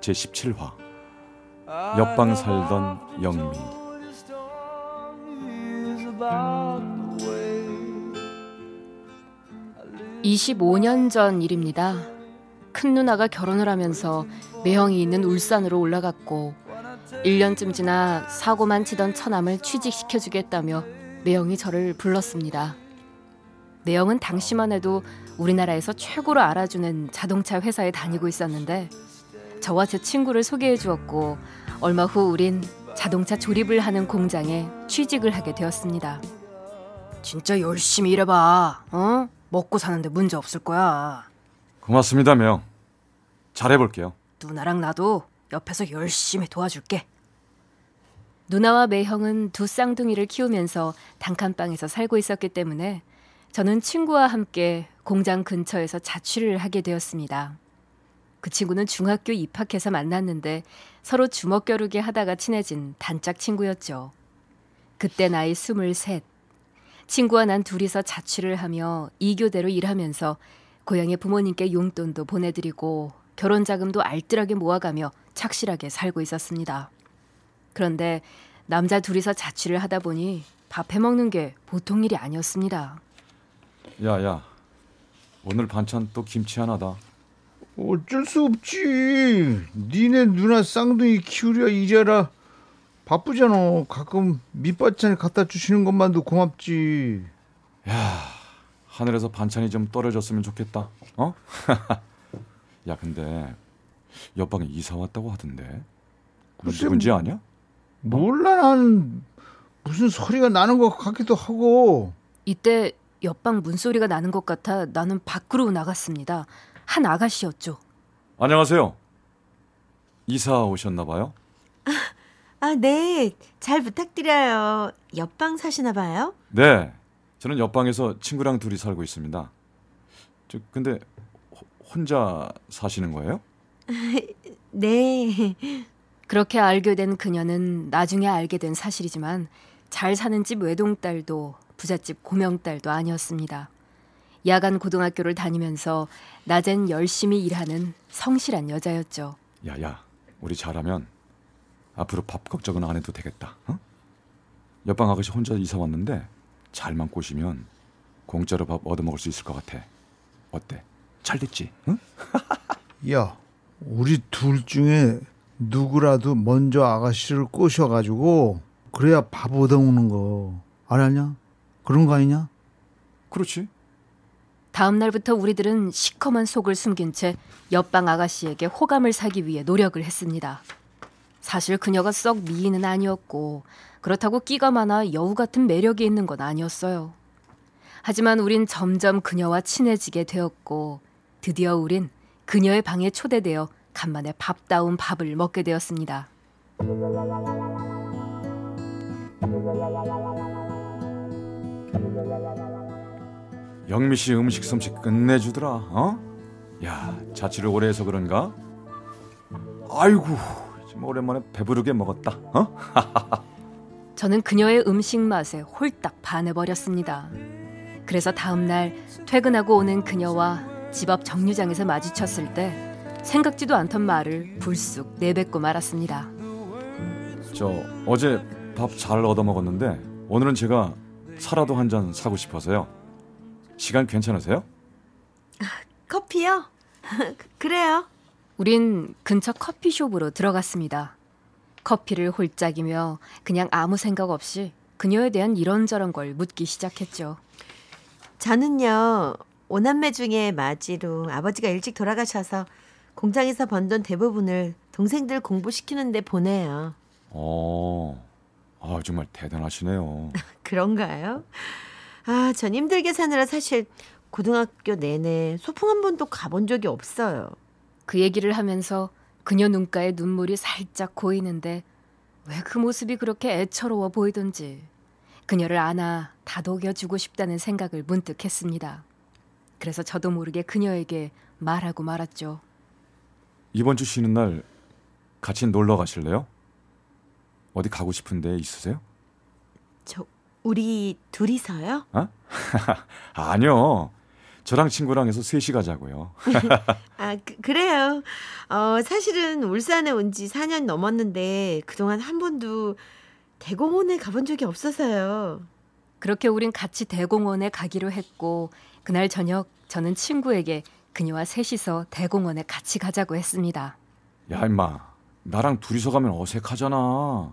제17화 옆방 살던 영미 25년 전 일입니다. 큰 누나가 결혼을 하면서 매형이 있는 울산으로 올라갔고 1년쯤 지나 사고만 치던 처남을 취직시켜 주겠다며 매형이 저를 불렀습니다. 매형은 당시만 해도 우리나라에서 최고로 알아주는 자동차 회사에 다니고 있었는데 저와 제 친구를 소개해 주었고 얼마 후 우린 자동차 조립을 하는 공장에 취직을 하게 되었습니다. 진짜 열심히 일해봐. 어? 먹고 사는데 문제 없을 거야. 고맙습니다 매형 잘해볼게요 누나랑 나도 옆에서 열심히 도와줄게. 누나와 매형은 두 쌍둥이를 키우면서 단칸방에서 살고 있었기 때문에 저는 친구와 함께 공장 근처에서 자취를 하게 되었습니다. 그 친구는 중학교 입학해서 만났는데 서로 주먹겨루기 하다가 친해진 단짝 친구였죠. 그때 나이 스물셋. 친구와 난 둘이서 자취를 하며 이교대로 일하면서 고향의 부모님께 용돈도 보내드리고 결혼 자금도 알뜰하게 모아가며 착실하게 살고 있었습니다. 그런데 남자 둘이서 자취를 하다 보니 밥 해먹는 게 보통 일이 아니었습니다. 야야 오늘 반찬 또 김치 하나다 어쩔 수 없지. 니네 누나 쌍둥이 키우려 이제라 바쁘잖아. 가끔 밑반찬 갖다 주시는 것만도 고맙지. 하늘에서 반찬이 좀 떨어졌으면 좋겠다 어? 야 근데 옆방에 이사 왔다고 하던데 누군지 아냐? 몰라 난 무슨 소리가 나는 것 같기도 하고. 이때 옆방 문소리가 나는 것 같아 나는 밖으로 나갔습니다. 한 아가씨였죠. 안녕하세요 이사 오셨나 봐요? 아, 네. 잘 부탁드려요. 옆방 사시나 봐요? 네 저는 옆방에서 친구랑 둘이 살고 있습니다 저 근데 호- 혼자 사시는 거예요? 네. 그렇게 알게 된 그녀는 나중에 알게 된 사실이지만 잘 사는 집 외동딸도 부잣집 고명딸도 아니었습니다. 야간 고등학교를 다니면서 낮엔 열심히 일하는 성실한 여자였죠. 야야 우리 잘하면 앞으로 밥 걱정은 안 해도 되겠다 어? 옆방 아가씨 혼자 이사 왔는데 잘만 꼬시면 공짜로 밥 얻어 먹을 수 있을 것 같아 어때? 잘 됐지? 응? 야, 우리 둘 중에 누구라도 먼저 아가씨를 꼬셔가지고 그래야 밥 얻어먹는 거 알았냐? 그런 거 아니냐? 그렇지 다음 날부터 우리들은 시커먼 속을 숨긴 채 옆방 아가씨에게 호감을 사기 위해 노력을 했습니다. 사실 그녀가 썩 미인은 아니었고 그렇다고 끼가 많아 여우 같은 매력이 있는 건 아니었어요. 하지만 우린 점점 그녀와 친해지게 되었고 드디어 우린 그녀의 방에 초대되어 간만에 밥다운 밥을 먹게 되었습니다. 영미 씨 음식 솜씨 끝내주더라 어? 야 자취를 오래 해서 그런가? 아이고 좀 오랜만에 배부르게 먹었다 어? 저는 그녀의 음식 맛에 홀딱 반해버렸습니다. 그래서 다음 날 퇴근하고 오는 그녀와 집 앞 정류장에서 마주쳤을 때 생각지도 않던 말을 불쑥 내뱉고 말았습니다. 저 어제 밥 잘 얻어 먹었는데 오늘은 제가 차라도 한 잔 사고 싶어서요 시간 괜찮으세요? 커피요? 그래요. 우린 근처 커피숍으로 들어갔습니다. 커피를 홀짝이며 그냥 아무 생각 없이 그녀에 대한 이런저런 걸 묻기 시작했죠. 저는요, 오남매 중에 마지로 아버지가 일찍 돌아가셔서 공장에서 번 돈 대부분을 동생들 공부시키는데 보내요. 어, 아 정말 대단하시네요. 그런가요? 아, 전 힘들게 사느라 사실 고등학교 내내 소풍 한 번도 가본 적이 없어요. 그 얘기를 하면서 그녀 눈가에 눈물이 살짝 고이는데 왜 그 모습이 그렇게 애처로워 보이던지 그녀를 안아 다독여주고 싶다는 생각을 문득 했습니다. 그래서 저도 모르게 그녀에게 말하고 말았죠. 이번 주 쉬는 날 같이 놀러 가실래요? 어디 가고 싶은 데 있으세요? 저 우리 둘이서요? 아니요. 저랑 친구랑 해서 셋이 가자고요. 아 그, 래요 어, 사실은 울산에 온 지 4년 넘었는데 그동안 한 번도 대공원에 가본 적이 없어서요. 그렇게 우린 같이 대공원에 가기로 했고 그날 저녁 저는 친구에게 그녀와 셋이서 대공원에 같이 가자고 했습니다. 야 임마 나랑 둘이서 가면 어색하잖아.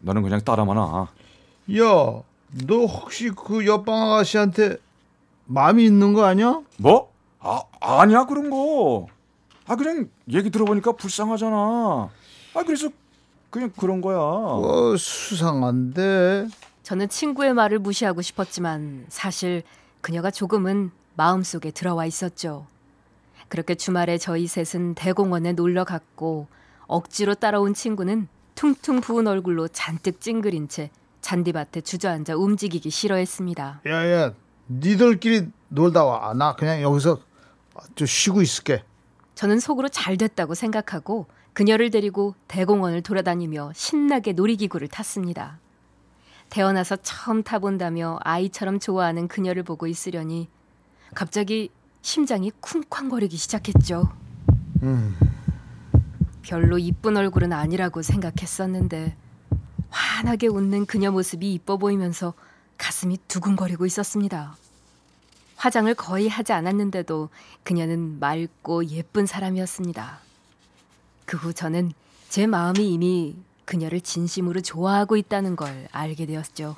너는 그냥 따라만 와. 야, 너 혹시 그 옆방 아가씨한테 마음이 있는 거 아니야? 뭐? 아 아니야 그런 거. 아 그냥 얘기 들어보니까 불쌍하잖아. 아 그래서 그냥 그런 거야. 어, 수상한데. 저는 친구의 말을 무시하고 싶었지만 사실 그녀가 조금은 마음속에 들어와 있었죠. 그렇게 주말에 저희 셋은 대공원에 놀러 갔고 억지로 따라온 친구는 퉁퉁 부은 얼굴로 잔뜩 찡그린 채 잔디밭에 주저앉아 움직이기 싫어했습니다. 야야, 니들끼리 놀다 와. 나 그냥 여기서 좀 쉬고 있을게. 저는 속으로 잘 됐다고 생각하고 그녀를 데리고 대공원을 돌아다니며 신나게 놀이기구를 탔습니다. 태어나서 처음 타본다며 아이처럼 좋아하는 그녀를 보고 있으려니 갑자기 심장이 쿵쾅거리기 시작했죠. 별로 이쁜 얼굴은 아니라고 생각했었는데 환하게 웃는 그녀 모습이 이뻐 보이면서 가슴이 두근거리고 있었습니다. 화장을 거의 하지 않았는데도 그녀는 맑고 예쁜 사람이었습니다. 그 후 저는 제 마음이 이미 그녀를 진심으로 좋아하고 있다는 걸 알게 되었죠.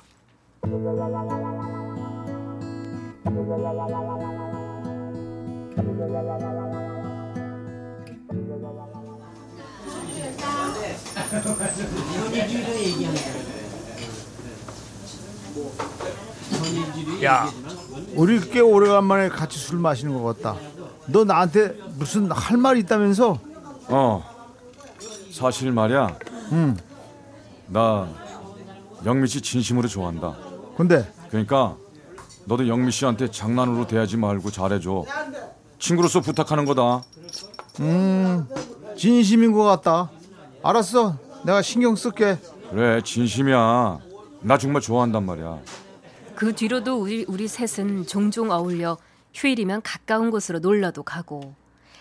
야, 우리 꽤 오래간만에 같이 술 마시는 것 같다. 너 나한테 무슨 할말 있다면서? 어 사실 말이야. 응. 나 영미 씨 진심으로 좋아한다. 근데 그러니까 너도 영미 씨한테 장난으로 대하지 말고 잘해줘. 친구로서 부탁하는 거다. 음 진심인 것 같다. 알았어, 내가 신경 쓸게. 그래 진심이야. 나 정말 좋아한단 말이야. 그 뒤로도 우리, 우리 셋은 종종 어울려 휴일이면 가까운 곳으로 놀러도 가고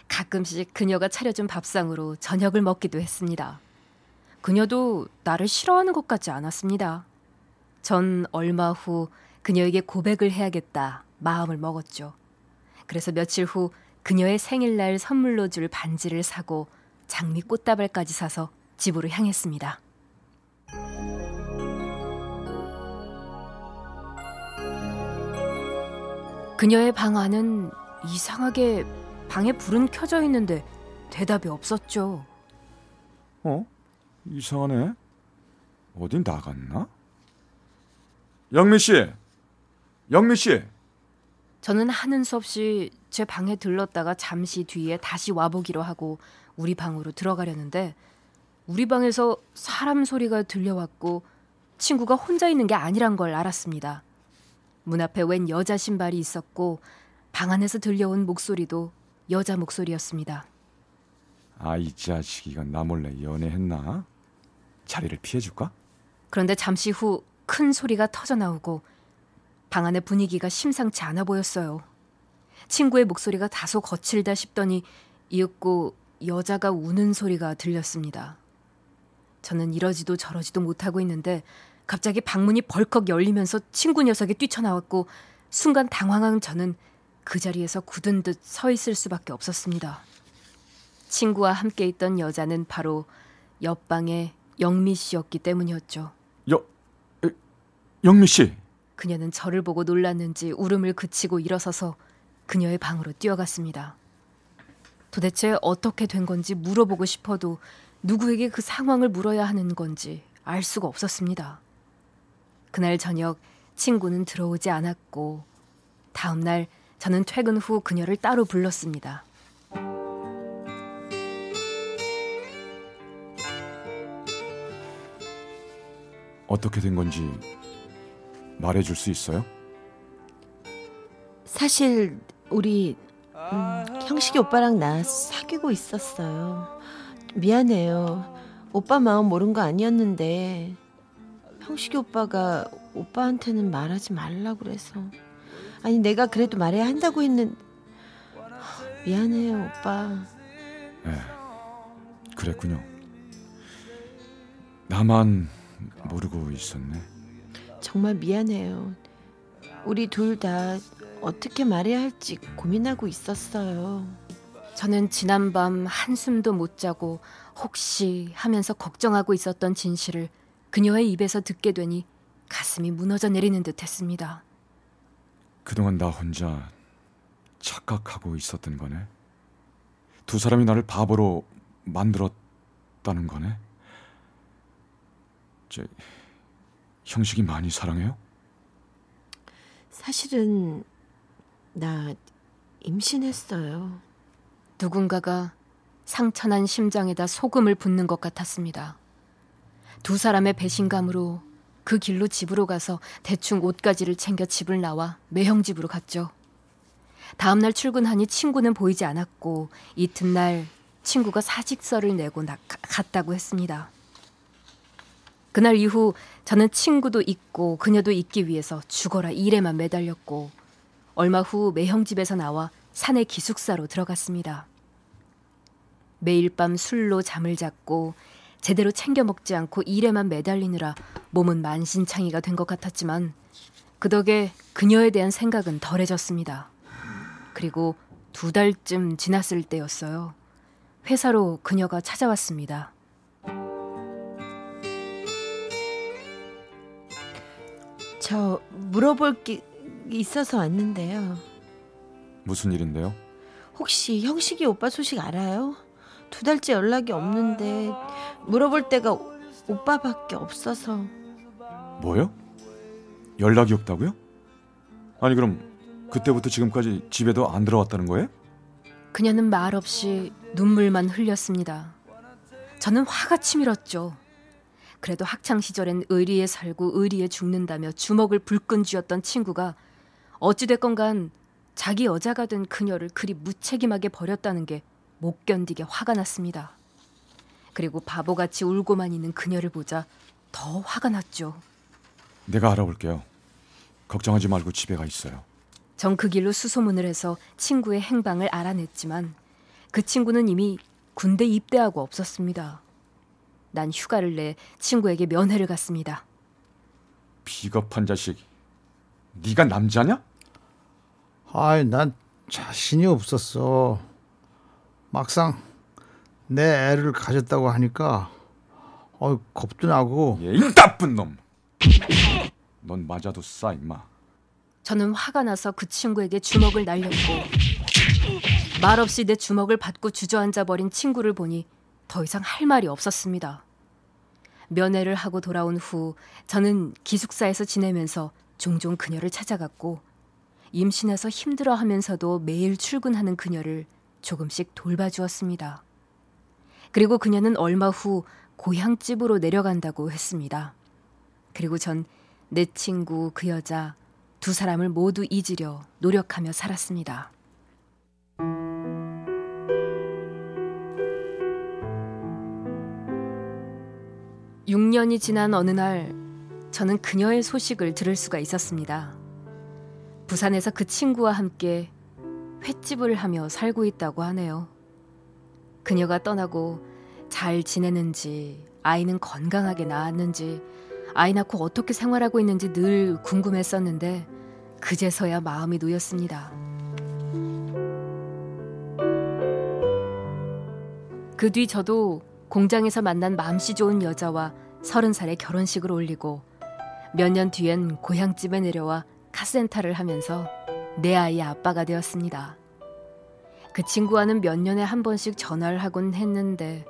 가끔씩 그녀가 차려준 밥상으로 저녁을 먹기도 했습니다. 그녀도 나를 싫어하는 것 같지 않았습니다. 전 얼마 후 그녀에게 고백을 해야겠다 마음을 먹었죠. 그래서 며칠 후 그녀의 생일날 선물로 줄 반지를 사고 장미 꽃다발까지 사서 집으로 향했습니다. 그녀의 방 안은 이상하게 방에 불은 켜져 있는데 대답이 없었죠. 어? 이상하네. 어디 나갔나? 영미 씨, 영미 씨. 저는 하는 수 없이 제 방에 들렀다가 잠시 뒤에 다시 와보기로 하고 우리 방으로 들어가려는데 우리 방에서 사람 소리가 들려왔고 친구가 혼자 있는 게 아니란 걸 알았습니다. 문 앞에 웬 여자 신발이 있었고 방 안에서 들려온 목소리도 여자 목소리였습니다. 아이 자식 이건 나 몰래 연애했나? 자리를 피해줄까? 그런데 잠시 후 큰 소리가 터져 나오고 방 안의 분위기가 심상치 않아 보였어요. 친구의 목소리가 다소 거칠다 싶더니 이윽고 여자가 우는 소리가 들렸습니다. 저는 이러지도 저러지도 못하고 있는데 갑자기 방문이 벌컥 열리면서 친구 녀석이 뛰쳐나왔고 순간 당황한 저는 그 자리에서 굳은 듯 서 있을 수밖에 없었습니다. 친구와 함께 있던 여자는 바로 옆방의 영미 씨였기 때문이었죠. 여, 에, 영미 씨. 그녀는 저를 보고 놀랐는지 울음을 그치고 일어서서 그녀의 방으로 뛰어갔습니다. 도대체 어떻게 된 건지 물어보고 싶어도 누구에게 그 상황을 물어야 하는 건지 알 수가 없었습니다. 그날 저녁 친구는 들어오지 않았고 다음날 저는 퇴근 후 그녀를 따로 불렀습니다. 어떻게 된 건지 말해줄 수 있어요? 사실 우리 음, 형식이 오빠랑 나 사귀고 있었어요. 미안해요. 오빠 마음 모른 거 아니었는데 형식이 오빠가 오빠한테는 말하지 말라 그래서 아니 내가 그래도 말해야 한다고 했는 미안해요 오빠. 네, 그랬군요. 나만 모르고 있었네. 정말 미안해요. 우리 둘 다 어떻게 말해야 할지 고민하고 있었어요. 저는 지난밤 한숨도 못 자고 혹시 하면서 걱정하고 있었던 진실을 그녀의 입에서 듣게 되니 가슴이 무너져 내리는 듯 했습니다. 그동안 나 혼자 착각하고 있었던 거네. 두 사람이 나를 바보로 만들었다는 거네. 저 형식이 많이 사랑해요? 사실은 나 임신했어요. 누군가가 상처난 심장에다 소금을 붓는 것 같았습니다. 두 사람의 배신감으로 그 길로 집으로 가서 대충 옷가지를 챙겨 집을 나와 매형 집으로 갔죠. 다음날 출근하니 친구는 보이지 않았고 이튿날 친구가 사직서를 내고 나, 갔다고 했습니다. 그날 이후 저는 친구도 있고 그녀도 있기 위해서 죽어라 일에만 매달렸고 얼마 후 매형 집에서 나와 산의 기숙사로 들어갔습니다. 매일 밤 술로 잠을 잤고 제대로 챙겨 먹지 않고 일에만 매달리느라 몸은 만신창이가 된 것 같았지만 그 덕에 그녀에 대한 생각은 덜해졌습니다. 그리고 두 달쯤 지났을 때였어요. 회사로 그녀가 찾아왔습니다. 저 물어볼 게 있어서 왔는데요. 무슨 일인데요? 혹시 형식이 오빠 소식 알아요? 두 달째 연락이 없는데 물어볼 때가 오빠밖에 없어서. 뭐요? 연락이 없다고요? 아니 그럼 그때부터 지금까지 집에도 안 들어왔다는 거예요? 그녀는 말없이 눈물만 흘렸습니다. 저는 화가 치밀었죠. 그래도 학창 시절엔 의리에 살고 의리에 죽는다며 주먹을 불끈 쥐었던 친구가 어찌됐건 간 자기 여자가 된 그녀를 그리 무책임하게 버렸다는 게 못 견디게 화가 났습니다. 그리고 바보같이 울고만 있는 그녀를 보자 더 화가 났죠. 내가 알아볼게요. 걱정하지 말고 집에 가 있어요. 전 그 길로 수소문을 해서 친구의 행방을 알아냈지만 그 친구는 이미 군대 입대하고 없었습니다. 난 휴가를 내 친구에게 면회를 갔습니다. 비겁한 자식. 네가 남자냐? 아이, 난 자신이 없었어. 막상 내 애를 가졌다고 하니까 어, 겁도 나고 얘, 이 나쁜 놈. 넌 맞아도 싸 임마. 저는 화가 나서 그 친구에게 주먹을 날렸고 말없이 내 주먹을 받고 주저앉아 버린 친구를 보니 더 이상 할 말이 없었습니다. 면회를 하고 돌아온 후 저는 기숙사에서 지내면서 종종 그녀를 찾아갔고 임신해서 힘들어 하면서도 매일 출근하는 그녀를 조금씩 돌봐주었습니다. 그리고 그녀는 얼마 후 고향집으로 내려간다고 했습니다. 그리고 전 내 친구, 그 여자 두 사람을 모두 잊으려 노력하며 살았습니다. 6년이 지난 어느 날 저는 그녀의 소식을 들을 수가 있었습니다. 부산에서 그 친구와 함께 횟집을 하며 살고 있다고 하네요. 그녀가 떠나고 잘 지내는지, 아이는 건강하게 낳았는지, 아이 낳고 어떻게 생활하고 있는지 늘 궁금했었는데, 그제서야 마음이 놓였습니다. 그 뒤 저도 공장에서 만난 맘씨 좋은 여자와 서른 살에 결혼식을 올리고 몇 년 뒤엔 고향집에 내려와 카센터를 하면서 내 아이의 아빠가 되었습니다. 그 친구와는 몇 년에 한 번씩 전화를 하곤 했는데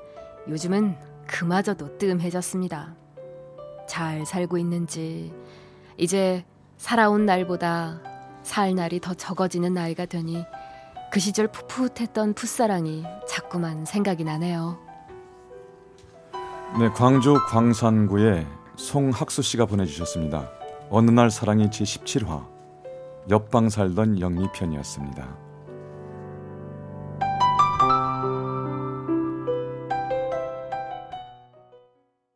요즘은 그마저도 뜸해졌습니다. 잘 살고 있는지 이제 살아온 날보다 살 날이 더 적어지는 나이가 되니 그 시절 풋풋했던 풋사랑이 자꾸만 생각이 나네요. 네, 광주 광산구의 송학수 씨가 보내주셨습니다. 어느 날 사랑이 제 17화 옆방 살던 영미 편이었습니다.